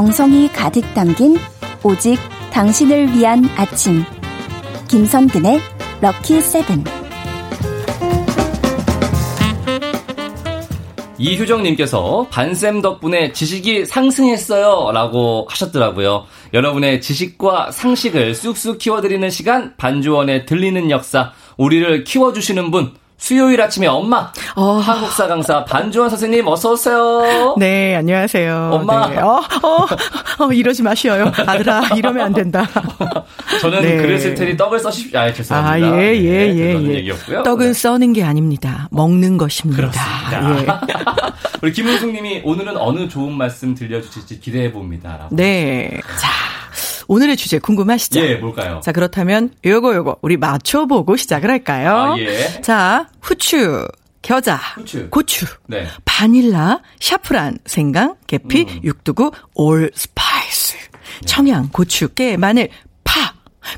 정성이 가득 담긴 오직 당신을 위한 아침. 김선근의 럭키 세븐. 이효정님께서 반쌤 덕분에 지식이 상승했어요. 라고 하셨더라고요. 여러분의 지식과 상식을 쑥쑥 키워드리는 시간, 반주원의 들리는 역사, 우리를 키워주시는 분, 수요일 아침에 엄마 어. 한국사 강사 반주원 선생님 어서 오세요. 네 안녕하세요. 엄마. 네. 어, 어, 어, 이러지 마시어요. 아들아 이러면 안 된다. 저는 네. 그랬을 테니 떡을 써십시오. 아 죄송합니다. 아예예 예, 예, 예, 예. 떡은 네. 써는 게 아닙니다. 먹는 것입니다. 그렇습니다. 예. 우리 김은숙님이 오늘은 어느 좋은 말씀 들려주실지 기대해 봅니다. 네. 자. 오늘의 주제 궁금하시죠? 예, 뭘까요? 자, 그렇다면 요거 요거 우리 맞춰보고 시작을 할까요? 아, 예. 자, 후추, 겨자, 후추. 고추, 네. 바닐라, 샤프란, 생강, 계피, 음. 육두구, 올스파이스, 네. 청양, 고추, 깨, 마늘, 파,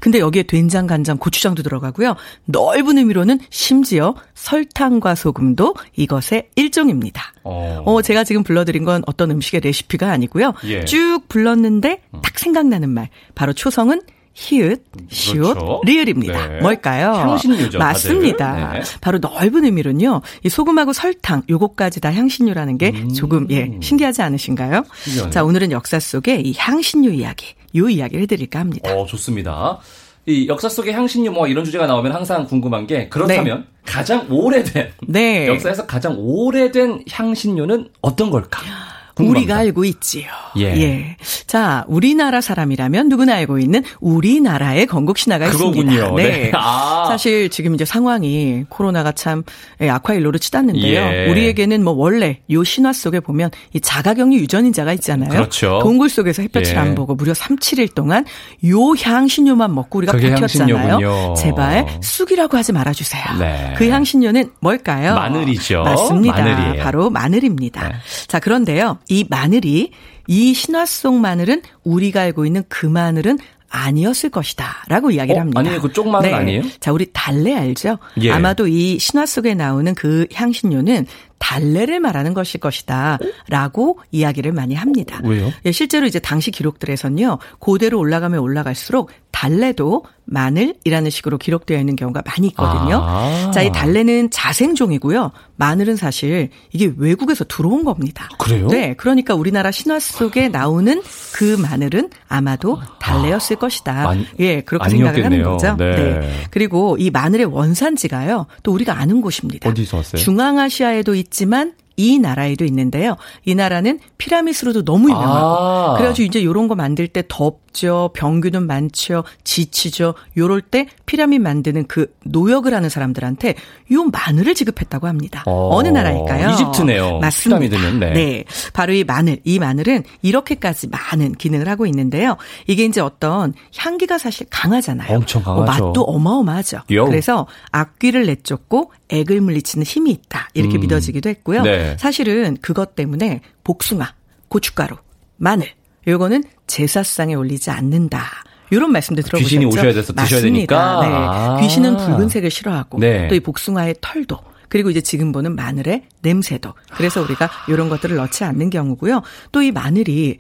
근데 여기에 된장, 간장, 고추장도 들어가고요. 넓은 의미로는 심지어 설탕과 소금도 이것의 일종입니다. 어. 어 제가 지금 불러드린 건 어떤 음식의 레시피가 아니고요. 예. 쭉 불렀는데 음. 딱 생각나는 말. 바로 초성은 히읗, 시옷, 그렇죠. 리을입니다. 네. 뭘까요? 향신료죠. 맞습니다. 네. 바로 넓은 의미로는요. 이 소금하고 설탕 요것까지 다 향신료라는 게 음. 조금 예 신기하지 않으신가요? 신기하네. 자 오늘은 역사 속에 이 향신료 이야기 요 이야기를 해드릴까 합니다. 어, 좋습니다. 이 역사 속의 향신료 뭐 이런 주제가 나오면 항상 궁금한 게 그렇다면 네. 가장 오래된 네. 역사에서 가장 오래된 향신료는 어떤 걸까? 궁금합니다. 우리가 알고 있지요. 예. 예. 자, 우리나라 사람이라면 누구나 알고 있는 우리나라의 건국 신화가 그거군요. 있습니다. 네. 네. 아. 사실 지금 이제 상황이 코로나가 참 예, 악화일로를 치닫는데요. 예. 우리에게는 뭐 원래 요 신화 속에 보면 이 자가격리 유전인자가 있잖아요. 그렇죠. 동굴 속에서 햇볕을 예. 안 보고 무려 3, 7일 동안 요 향신료만 먹고 우리가 버텼잖아요. 제발 쑥이라고 하지 말아 주세요. 네. 그 향신료는 뭘까요? 마늘이죠. 맞습니다. 마늘이에요. 바로 마늘입니다. 네. 자, 그런데요. 이 마늘이 이 신화 속 마늘은 우리가 알고 있는 그 마늘은 아니었을 것이다. 라고 이야기를 어? 합니다. 아니, 그 쪽 마늘 네. 아니에요? 자, 우리 달래 알죠? 예. 아마도 이 신화 속에 나오는 그 향신료는 달래를 말하는 것일 것이다. 라고 이야기를 많이 합니다. 왜요? 예, 실제로 이제 당시 기록들에서는요, 고대로 올라가면 올라갈수록 달래도 마늘이라는 식으로 기록되어 있는 경우가 많이 있거든요. 아. 자, 이 달래는 자생종이고요. 마늘은 사실 이게 외국에서 들어온 겁니다. 그래요? 네. 그러니까 우리나라 신화 속에 나오는 그 마늘은 아마도 달래였을 아. 것이다. 많이, 예, 그렇게 생각을 하는 거죠. 네. 네. 그리고 이 마늘의 원산지가요. 또 우리가 아는 곳입니다. 어디서 왔어요? 중앙아시아에도 있지만 이 나라에도 있는데요. 이 나라는 피라미스로도 너무 유명하고 아. 그래가지고 이제 요런 거 만들 때 덥죠, 병균은 많죠, 지치죠. 요럴 때 피라미 만드는 그 노역을 하는 사람들한테 요 마늘을 지급했다고 합니다. 어. 느 나라일까요? 이집트네요. 맞습니다. 피라미드는 네. 네. 바로 이 마늘, 이 마늘은 이렇게까지 많은 기능을 하고 있는데요. 이게 이제 어떤 향기가 사실 강하잖아요. 엄청 강하죠. 어, 맛도 어마어마하죠. 요. 그래서 악귀를 내쫓고 액을 물리치는 힘이 있다. 이렇게 음. 믿어지기도 했고요. 네. 사실은 그것 때문에 복숭아, 고춧가루, 마늘 요거는 제사상에 올리지 않는다. 이런 말씀도 들어보셨죠? 귀신이 오셔야 돼서 드셔야 맞습니다. 되니까. 네. 아. 귀신은 붉은색을 싫어하고 네. 또이 복숭아의 털도 그리고 이제 지금 보는 마늘의 냄새도. 그래서 우리가 이런 것들을 넣지 않는 경우고요. 또 이 마늘이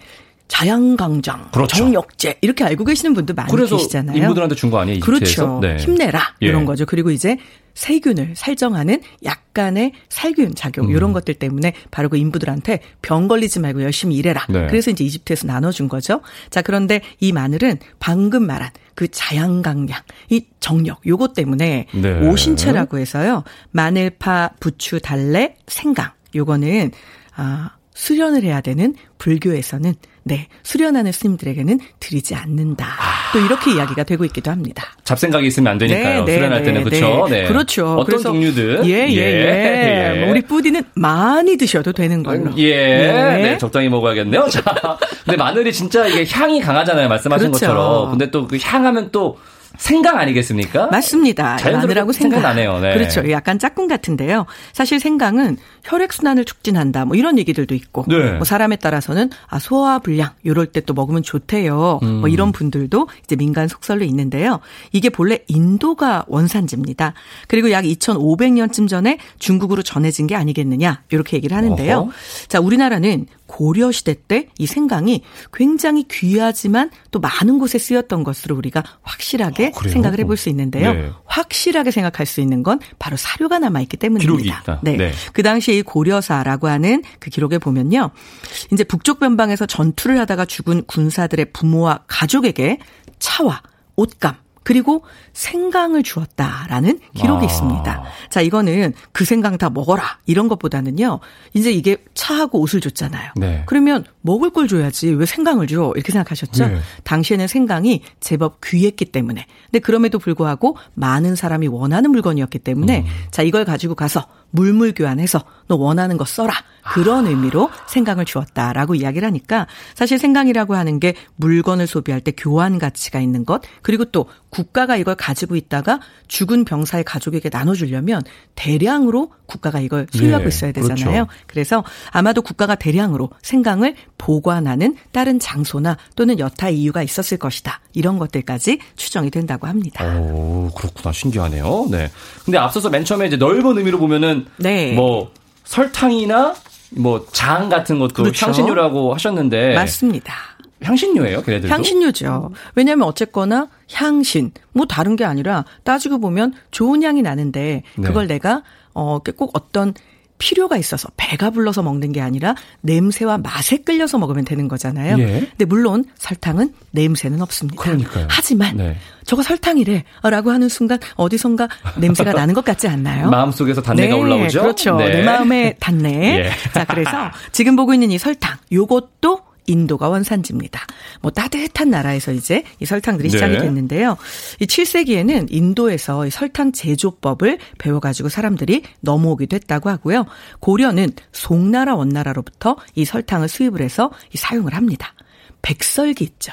자양강장, 그렇죠. 정역제 이렇게 알고 계시는 분도 많이 계시잖아요. 인부들한테 준 거 아니에요? 그렇죠. 네. 힘내라 예. 이런 거죠. 그리고 이제 세균을 살정하는 약간의 살균 작용 음. 이런 것들 때문에 바로 그 인부들한테 병 걸리지 말고 열심히 일해라. 네. 그래서 이제 이집트에서 나눠준 거죠. 자 그런데 이 마늘은 방금 말한 그 자양강량, 이 정력 요것 때문에 네. 오신채라고 해서요. 마늘파, 부추, 달래, 생강 요거는 아 수련을 해야 되는 불교에서는 네, 수련하는 스님들에게는 드리지 않는다. 아. 또 이렇게 이야기가 되고 있기도 합니다. 잡생각이 있으면 안 되니까요. 네, 수련할 네, 때는 그렇죠. 네. 그렇죠. 어떤 종류든 예, 예, 예. 예. 우리 뿌디는 많이 드셔도 되는 걸로. 예. 네, 적당히 먹어야겠네요. 자, 근데 마늘이 진짜 이게 향이 강하잖아요. 말씀하신 그렇죠. 것처럼. 근데 또 그 향하면 또 생강 아니겠습니까? 맞습니다. 마늘하고 생강. 나네요. 네. 그렇죠. 약간 짝꿍 같은데요. 사실 생강은 혈액 순환을 촉진한다. 뭐 이런 얘기들도 있고, 네. 뭐 사람에 따라서는 아 소화 불량 이럴 때 또 먹으면 좋대요. 음. 뭐 이런 분들도 이제 민간 속설로 있는데요. 이게 본래 인도가 원산지입니다. 그리고 약 2,500년쯤 전에 중국으로 전해진 게 아니겠느냐 이렇게 얘기를 하는데요. 어허. 자 우리나라는 고려 시대 때 이 생강이 굉장히 귀하지만 또 많은 곳에 쓰였던 것으로 우리가 확실하게 아, 생각을 해볼 수 있는데요. 네. 확실하게 생각할 수 있는 건 바로 사료가 남아 있기 때문입니다. 네. 네. 그 당시에 이 고려사라고 하는 그 기록에 보면요. 이제 북쪽 변방에서 전투를 하다가 죽은 군사들의 부모와 가족에게 차와 옷감 그리고 생강을 주었다라는 기록이 아. 있습니다. 자, 이거는 그 생강 다 먹어라. 이런 것보다는요. 이제 이게 차하고 옷을 줬잖아요. 네. 그러면 먹을 걸 줘야지 왜 생강을 줘? 이렇게 생각하셨죠? 네. 당시에는 생강이 제법 귀했기 때문에. 근데 그럼에도 불구하고 많은 사람이 원하는 물건이었기 때문에 음. 자, 이걸 가지고 가서 물물 교환해서 너 원하는 거 써라. 그런 아. 의미로 생강을 주었다라고 이야기를 하니까 사실 생강이라고 하는 게 물건을 소비할 때 교환 가치가 있는 것 그리고 또 국가가 이걸 가지고 있다가 죽은 병사의 가족에게 나눠주려면 대량으로 국가가 이걸 소유하고 네, 있어야 되잖아요. 그렇죠. 그래서 아마도 국가가 대량으로 생강을 보관하는 다른 장소나 또는 여타 이유가 있었을 것이다. 이런 것들까지 추정이 된다고 합니다. 오, 그렇구나. 신기하네요. 네. 근데 앞서서 맨 처음에 이제 넓은 의미로 보면은 네. 뭐 설탕이나 뭐 장 같은 것도 그렇죠. 향신료라고 하셨는데 맞습니다. 향신료예요, 걔네들도? 향신료죠. 왜냐하면 어쨌거나 향신 뭐 다른 게 아니라 따지고 보면 좋은 향이 나는데 네. 그걸 네. 내가 어꼭 어떤 필요가 있어서 배가 불러서 먹는 게 아니라 냄새와 맛에 끌려서 먹으면 되는 거잖아요. 예. 근데 물론 설탕은 냄새는 없습니다. 그러니까요. 하지만 네. 저거 설탕이래라고 하는 순간 어디선가 냄새가 나는 것 같지 않나요? 마음속에서 단내가 네, 올라오죠. 그렇죠. 네. 내 마음의 단내. 예. 자, 그래서 지금 보고 있는 이 설탕 요것도 인도가 원산지입니다. 뭐 따뜻한 나라에서 이제 이 설탕들이 시작이 네. 됐는데요. 이 7세기에는 인도에서 이 설탕 제조법을 배워가지고 사람들이 넘어오기도 했다고 하고요. 고려는 송나라 원나라로부터 이 설탕을 수입을 해서 이 사용을 합니다. 백설기 있죠.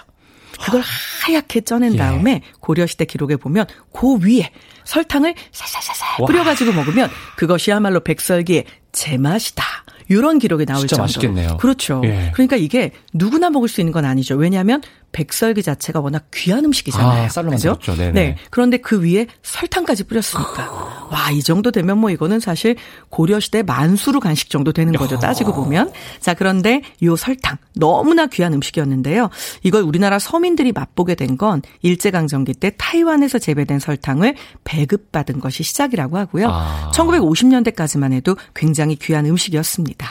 그걸 하얗게 쪄낸 예. 다음에 고려시대 기록에 보면 그 위에 설탕을 살살살살 뿌려가지고 먹으면 그것이야말로 백설기의 제맛이다. 이런 기록이 나올 진짜 정도. 맛있겠네요. 그렇죠. 예. 그러니까 이게 누구나 먹을 수 있는 건 아니죠. 왜냐하면 백설기 자체가 워낙 귀한 음식이잖아요. 아, 쌀로 그죠? 만들었죠. 네. 그런데 그 위에 설탕까지 뿌렸으니까 와, 이 정도 되면 뭐 이거는 사실 고려 시대 만수르 간식 정도 되는 거죠. 따지고 보면. 자, 그런데 요 설탕 너무나 귀한 음식이었는데요. 이걸 우리나라 서민들이 맛보게 된 건 일제 강점기 때 타이완에서 재배된 설탕을 배급받은 것이 시작이라고 하고요. 아. 1950년대까지만 해도 굉장히 귀한 음식이었습니다.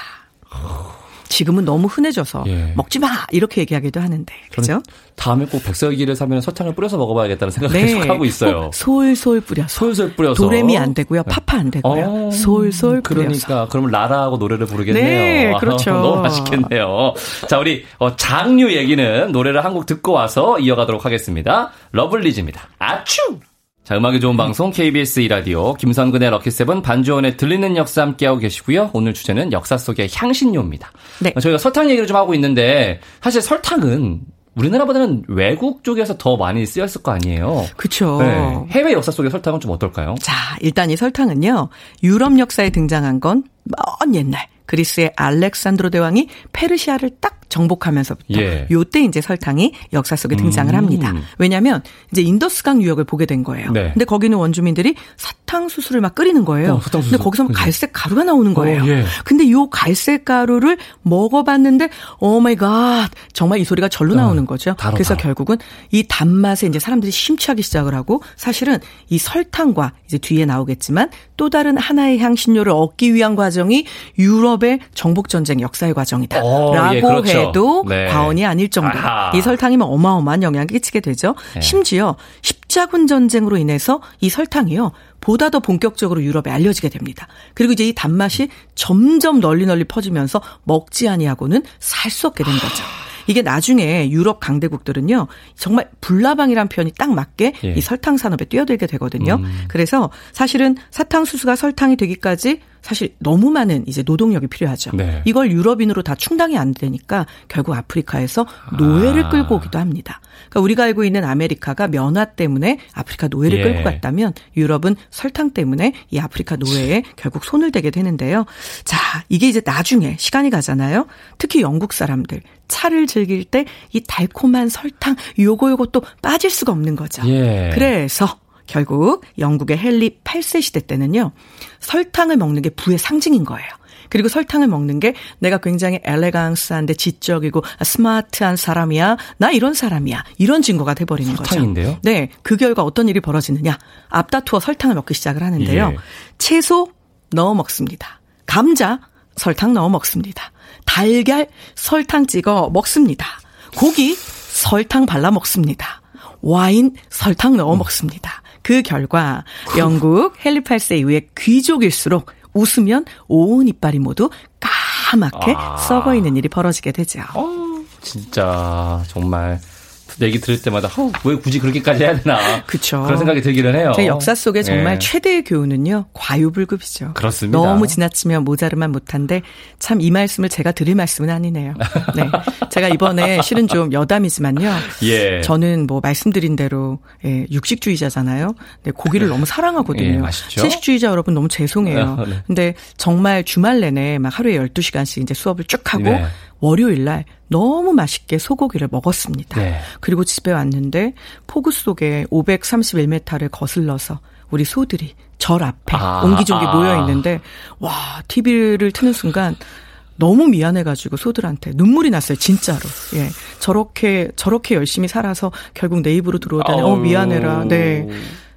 지금은 너무 흔해져서 예. 먹지 마 이렇게 얘기하기도 하는데 그렇죠? 다음에 꼭 백설기를 사면 설탕을 뿌려서 먹어봐야겠다는 생각을 네. 계속 하고 있어요. 솔솔 뿌려서 솔솔 뿌려서 도레미 안 되고요, 네. 파파 안 되고요, 어, 솔솔 뿌려서. 그러니까 그러면 라라하고 노래를 부르겠네요. 네, 그렇죠. 너무 맛있겠네요. 자 우리 어, 장류 얘기는 노래를 한 곡 듣고 와서 이어가도록 하겠습니다. 러블리즈입니다. 아츄. 자, 음악이 좋은 방송 KBS 이라디오 김선근의 럭키세븐 반주원의 들리는 역사 함께하고 계시고요. 오늘 주제는 역사 속의 향신료입니다. 네. 저희가 설탕 얘기를 좀 하고 있는데 사실 설탕은 우리나라보다는 외국 쪽에서 더 많이 쓰였을 거 아니에요. 그렇죠. 네. 해외 역사 속의 설탕은 좀 어떨까요? 자, 일단 이 설탕은요. 유럽 역사에 등장한 건 먼 옛날 그리스의 알렉산드로 대왕이 페르시아를 딱 정복하면서부터 예. 요때 이제 설탕이 역사 속에 등장을 합니다. 음. 왜냐하면 이제 인더스강 유역을 보게 된 거예요. 네. 근데 거기는 원주민들이 사탕수수를 막 끓이는 거예요. 어, 근데 거기서 뭐 갈색 가루가 나오는 거예요. 어, 예. 근데 요 갈색 가루를 먹어봤는데 oh my god 정말 이 소리가 절로 어, 나오는 거죠. 다르다. 그래서 결국은 이 단맛에 이제 사람들이 심취하기 시작을 하고 사실은 이 설탕과 이제 뒤에 나오겠지만 또 다른 하나의 향신료를 얻기 위한 과정이 유럽의 정복 전쟁 역사의 과정이다라고 어, 예, 그렇죠. 해도 네. 과언이 아닐 정도로 아하. 이 설탕이면 어마어마한 영향을 끼치게 되죠. 네. 심지어 십자군 전쟁으로 인해서 이 설탕이요. 보다 더 본격적으로 유럽에 알려지게 됩니다. 그리고 이제 이 단맛이 점점 널리 널리 퍼지면서 먹지 아니하고는 살 수 없게 된 거죠. 이게 나중에 유럽 강대국들은요 정말 불나방이란 표현이 딱 맞게 예. 이 설탕 산업에 뛰어들게 되거든요. 음. 그래서 사실은 사탕수수가 설탕이 되기까지 사실 너무 많은 이제 노동력이 필요하죠. 네. 이걸 유럽인으로 다 충당이 안 되니까 결국 아프리카에서 노예를 아. 끌고 오기도 합니다. 그러니까 우리가 알고 있는 아메리카가 면화 때문에 아프리카 노예를 예. 끌고 갔다면 유럽은 설탕 때문에 이 아프리카 노예에 결국 손을 대게 되는데요. 자, 이게 이제 나중에 시간이 가잖아요. 특히 영국 사람들 차를 즐길 때 이 달콤한 설탕 요거 요거 또 빠질 수가 없는 거죠. 예. 그래서 결국 영국의 헨리 8세 시대 때는요. 설탕을 먹는 게 부의 상징인 거예요. 그리고 설탕을 먹는 게 내가 굉장히 엘레강스한데 지적이고 스마트한 사람이야. 나 이런 사람이야. 이런 증거가 돼버리는 설탕인데요? 거죠. 네. 그 결과 어떤 일이 벌어지느냐. 앞다투어 설탕을 먹기 시작을 하는데요. 예. 채소 넣어 먹습니다. 감자 설탕 넣어 먹습니다. 달걀 설탕 찍어 먹습니다. 고기 설탕 발라 먹습니다. 와인 설탕 넣어 먹습니다. 그 결과 영국 헬리팔스에 의해 귀족일수록 웃으면 온 이빨이 모두 까맣게 아. 썩어 있는 일이 벌어지게 되죠. 어, 진짜 정말 얘기 들을 때마다 어, 왜 굳이 그렇게까지 해야 되나 그쵸. 그런 생각이 들기는 해요. 제 역사 속에 정말 예. 최대의 교훈은요 과유불급이죠. 그렇습니다. 너무 지나치면 모자르만 못한데 참 이 말씀을 제가 드릴 말씀은 아니네요. 네, 제가 이번에 실은 좀 여담이지만요. 예. 저는 뭐 말씀드린 대로 예, 육식주의자잖아요. 네, 고기를 너무 사랑하거든요. 예? 채식주의자 여러분 너무 죄송해요. 네. 근데 정말 주말 내내 막 하루에 12시간씩 이제 수업을 쭉 하고 네. 월요일 날 너무 맛있게 소고기를 먹었습니다. 네. 그리고 집에 왔는데 폭우 속에 531m를 거슬러서 우리 소들이 절 앞에 아, 옹기종기 아. 모여 있는데 와 TV를 트는 순간 너무 미안해가지고 소들한테 눈물이 났어요 진짜로 예 저렇게 저렇게 열심히 살아서 결국 내 입으로 들어오다니 어 미안해라 네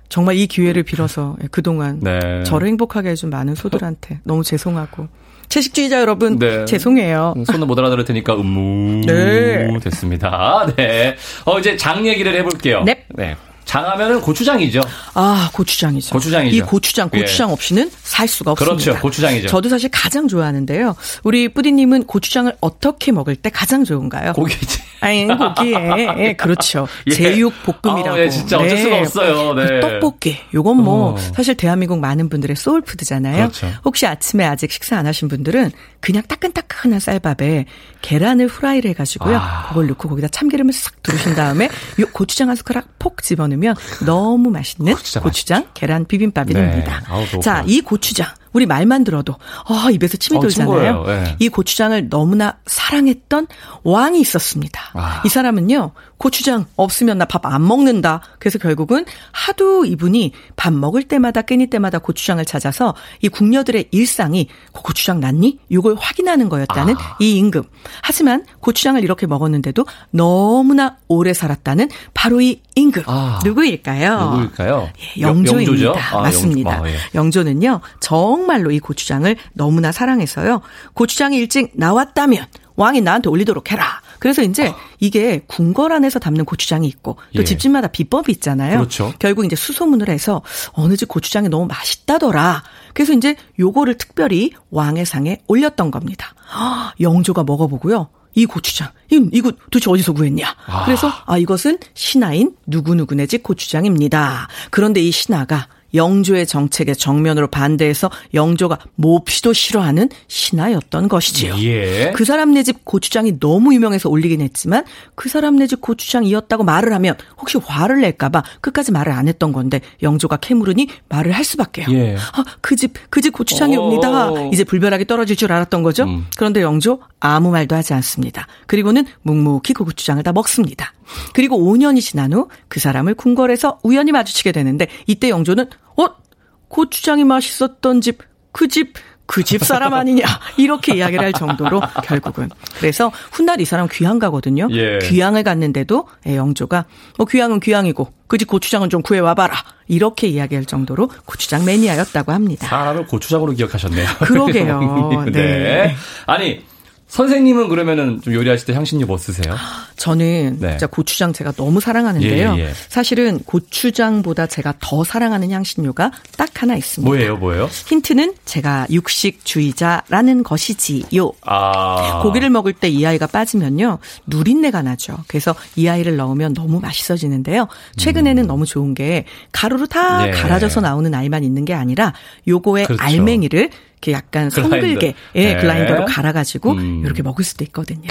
정말 이 기회를 빌어서 예, 그동안 네. 저를 행복하게 해준 많은 소들한테 너무 죄송하고 채식주의자 여러분 네. 죄송해요. 손을 못 알아들을 테니까 음무 네. 됐습니다. 네. 어 이제 장 얘기를 해볼게요. 네. 네. 장하면은 고추장이죠. 아, 고추장이죠. 고추장이죠. 이 고추장, 예. 고추장 예. 없이는 살 수가 없습니다. 그렇죠. 고추장이죠. 저도 사실 가장 좋아하는데요. 우리 뿌디님은 고추장을 어떻게 먹을 때 가장 좋은가요? 고기지. 아니, 고기에. 예, 그렇죠. 예. 제육 볶음이라고. 아, 예, 진짜 어쩔 수가 네. 없어요. 네. 그 떡볶이. 요건 뭐, 어. 사실 대한민국 많은 분들의 소울푸드잖아요. 그렇죠. 혹시 아침에 아직 식사 안 하신 분들은 그냥 따끈따끈한 쌀밥에 계란을 후라이를 해가지고요. 아. 그걸 넣고 거기다 참기름을 싹 두르신 다음에 요 고추장 한 숟가락 폭 집어넣으면 너무 맛있는 어, 고추장 맛있죠. 계란 비빔밥이 네. 됩니다. 아우, 자, 이 고추장. 우리 말만 들어도 아 입에서 침이 어, 돌잖아요. 네. 이 고추장을 너무나 사랑했던 왕이 있었습니다. 아. 이 사람은요 고추장 없으면 나 밥 안 먹는다. 그래서 결국은 하도 이분이 밥 먹을 때마다 끼니 때마다 고추장을 찾아서 이 궁녀들의 일상이 고추장 났니? 이걸 확인하는 거였다는 아. 이 임금. 하지만 고추장을 이렇게 먹었는데도 너무나 오래 살았다는 바로 이 임금. 아. 누구일까요? 누구일까요? 예, 영조입니다. 아, 맞습니다. 영, 아, 예. 영조는요 정 말로 이 고추장을 너무나 사랑해서요. 고추장이 일찍 나왔다면 왕이 나한테 올리도록 해라. 그래서 이제 아. 이게 궁궐 안에서 담는 고추장이 있고 또 예. 집집마다 비법이 있잖아요. 그렇죠. 결국 이제 수소문을 해서 어느 집 고추장이 너무 맛있다더라. 그래서 이제 요거를 특별히 왕의 상에 올렸던 겁니다. 아, 영조가 먹어보고요. 이 고추장, 이, 이거 도대체 어디서 구했냐? 아. 그래서, 아, 이것은 신하인 누구누구네 집 고추장입니다. 그런데 이 신하가 영조의 정책에 정면으로 반대해서 영조가 몹시도 싫어하는 신하였던 것이지요. 예. 그 사람 네집 고추장이 너무 유명해서 올리긴 했지만 그 사람 네집 고추장이었다고 말을 하면 혹시 화를 낼까봐 끝까지 말을 안 했던 건데 영조가 캐물으니 말을 할 수밖에요. 예. 아, 그 집, 그 집 고추장이 오. 옵니다. 이제 불벼락이 떨어질 줄 알았던 거죠. 음. 그런데 영조 아무 말도 하지 않습니다. 그리고는 묵묵히 그 고추장을 다 먹습니다. 그리고 5년이 지난 후 그 사람을 궁궐에서 우연히 마주치게 되는데 이때 영조는 어? 고추장이 맛있었던 집, 그 집, 그 집 사람 아니냐 이렇게 이야기를 할 정도로 결국은 그래서 훗날 이 사람 귀양 가거든요. 예. 귀양을 갔는데도 예, 영조가 뭐 귀양은 귀양이고 그 집 고추장은 좀 구해 와봐라 이렇게 이야기할 정도로 고추장 매니아였다고 합니다. 사람을 고추장으로 기억하셨네요. 그러게요. 네. 네. 아니 선생님은 그러면은 좀 요리하실 때 향신료 뭐 쓰세요? 저는 네. 진짜 고추장 제가 너무 사랑하는데요. 예, 예. 사실은 고추장보다 제가 더 사랑하는 향신료가 딱 하나 있습니다. 뭐예요, 뭐예요? 힌트는 제가 육식주의자라는 것이지요. 아. 고기를 먹을 때 이 아이가 빠지면요 누린내가 나죠. 그래서 이 아이를 넣으면 너무 맛있어지는데요. 최근에는 음. 너무 좋은 게 가루로 다 네. 갈아져서 나오는 아이만 있는 게 아니라 요거의 그렇죠. 알맹이를 이렇게 약간 성글게 예, 네. 글라인더로 갈아가지고 음. 이렇게 먹을 수도 있거든요.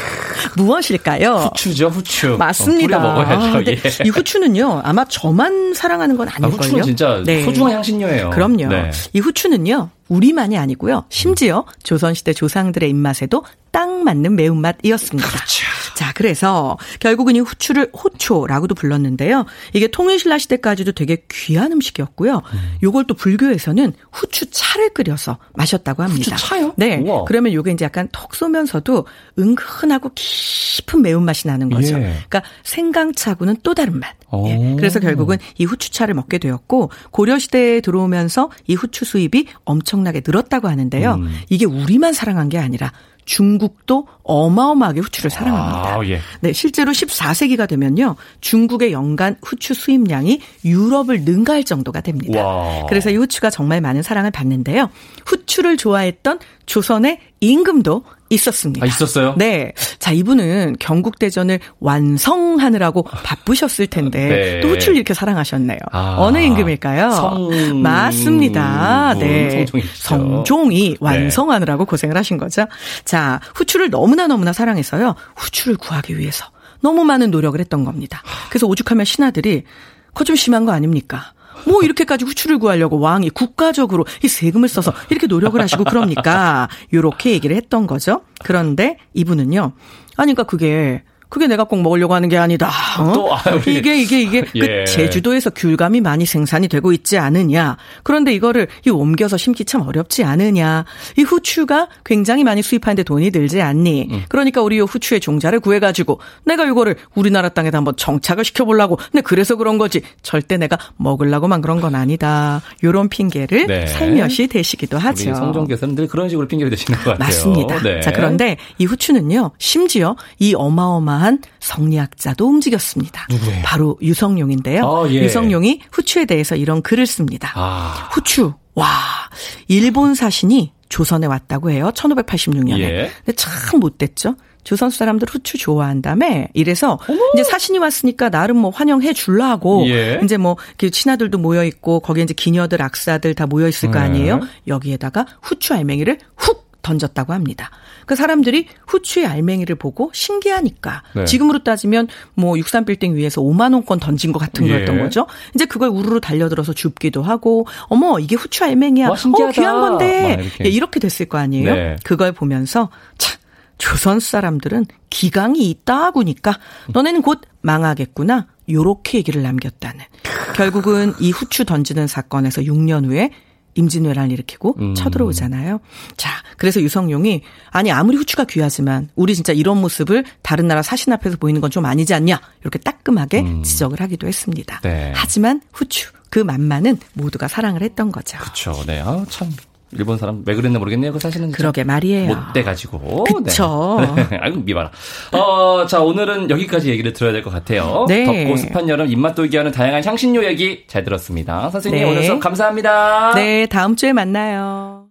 무엇일까요? 후추죠, 후추. 맞습니다. 어, 먹어야죠. 아, 예. 이 후추는요, 아마 저만 사랑하는 건 아닐걸요. 아, 후추는 진짜 네. 소중한 향신료예요. 그럼요. 네. 이 후추는요, 우리만이 아니고요. 심지어 조선시대 조상들의 입맛에도 딱 맞는 매운맛이었습니다. 그렇죠. 자, 그래서 결국은 이 후추를 호초라고도 불렀는데요. 이게 통일신라 시대까지도 되게 귀한 음식이었고요. 음. 요걸 또 불교에서는 후추차를 끓여서 마셨다고 합니다. 후추차요? 네. 우와. 그러면 요게 이제 약간 턱 쏘면서도 은근하고 깊은 매운맛이 나는 거죠. 예. 그러니까 생강차고는 또 다른 맛. 예. 그래서 결국은 이 후추차를 먹게 되었고 고려 시대에 들어오면서 이 후추 수입이 엄청나게 늘었다고 하는데요. 음. 이게 우리만 사랑한 게 아니라 중국도 어마어마하게 후추를 사랑합니다. 아, 예. 네, 실제로 14세기가 되면요. 중국의 연간 후추 수입량이 유럽을 능가할 정도가 됩니다. 와. 그래서 이 후추가 정말 많은 사랑을 받는데요. 후추를 좋아했던 조선의 임금도 있었습니다. 아, 있었어요? 네. 자, 이분은 경국대전을 완성하느라고 바쁘셨을 텐데 네. 또 후추를 이렇게 사랑하셨네요. 아, 어느 임금일까요? 성... 맞습니다. 네. 성종이 네. 완성하느라고 네. 고생을 하신 거죠. 자, 후추를 너무나 너무나 사랑해서요. 후추를 구하기 위해서 너무 많은 노력을 했던 겁니다. 그래서 오죽하면 신하들이 그거 좀 심한 거 아닙니까? 뭐 이렇게까지 후추를 구하려고 왕이 국가적으로 이 세금을 써서 이렇게 노력을 하시고 그럽니까? 요렇게 얘기를 했던 거죠. 그런데 이분은요. 아니 그러니까 그게 그게 내가 꼭 먹으려고 하는 게 아니다. 어? 또, 아, 이게 이게 이게 그 예. 그 제주도에서 귤감이 많이 생산이 되고 있지 않느냐. 그런데 이거를 이 옮겨서 심기 참 어렵지 않으냐. 이 후추가 굉장히 많이 수입하는데 돈이 들지 않니. 음. 그러니까 우리 이 후추의 종자를 구해가지고 내가 이거를 우리나라 땅에다 한번 정착을 시켜보려고. 근데 그래서 그런 거지. 절대 내가 먹으려고만 그런 건 아니다. 요런 핑계를 네. 살며시 대시기도 하죠. 성종께서는 늘 그런 식으로 핑계를 대시는 것 같아요. 맞습니다. 네. 자 그런데 이 후추는요. 심지어 이 어마어마 어마어마한 성리학자도 움직였습니다. 누구예요? 바로 유성룡인데요. 아, 예. 유성룡이 후추에 대해서 이런 글을 씁니다. 아. 후추, 와, 일본 사신이 조선에 왔다고 해요. 1586년에. 예. 근데 참 못됐죠. 조선 사람들 후추 좋아한다며 이래서 어머. 이제 사신이 왔으니까 나름 뭐 환영해 줄라고 예. 이제 뭐 친아들도 모여 있고 거기에 이제 기녀들 악사들 다 모여 있을 거 네. 아니에요. 네. 여기에다가 후추 알맹이를 훅 던졌다고 합니다. 그 사람들이 후추의 알맹이를 보고 신기하니까 네. 지금으로 따지면 뭐 63빌딩 위에서 5만 원권 던진 것 같은 예. 거였던 거죠. 이제 그걸 우르르 달려들어서 줍기도 하고 어머 이게 후추 알맹이야. 와, 어 귀한 건데 이렇게. 예, 이렇게 됐을 거 아니에요. 네. 그걸 보면서 참 조선 사람들은 기강이 있다하고니까 너네는 곧 망하겠구나. 요렇게 얘기를 남겼다는. 결국은 이 후추 던지는 사건에서 6년 후에 임진왜란을 일으키고 음. 쳐들어오잖아요. 자, 그래서 유성룡이 아니 아무리 후추가 귀하지만 우리 진짜 이런 모습을 다른 나라 사신 앞에서 보이는 건 좀 아니지 않냐 이렇게 따끔하게 음. 지적을 하기도 했습니다. 네. 하지만 후추 그 맛만은 모두가 사랑을 했던 거죠. 그렇죠. 네. 아, 참 일본 사람 왜 그랬나 모르겠네요. 그 사실은 그러게 말이에요. 못돼 가지고. 그렇죠. 네. 아이고 미봐라. 어, 자 오늘은 여기까지 얘기를 들어야 될 것 같아요. 네. 덥고 습한 여름 입맛 돌게 하는 다양한 향신료 얘기 잘 들었습니다. 선생님 네. 오늘 수업 감사합니다. 네, 다음 주에 만나요.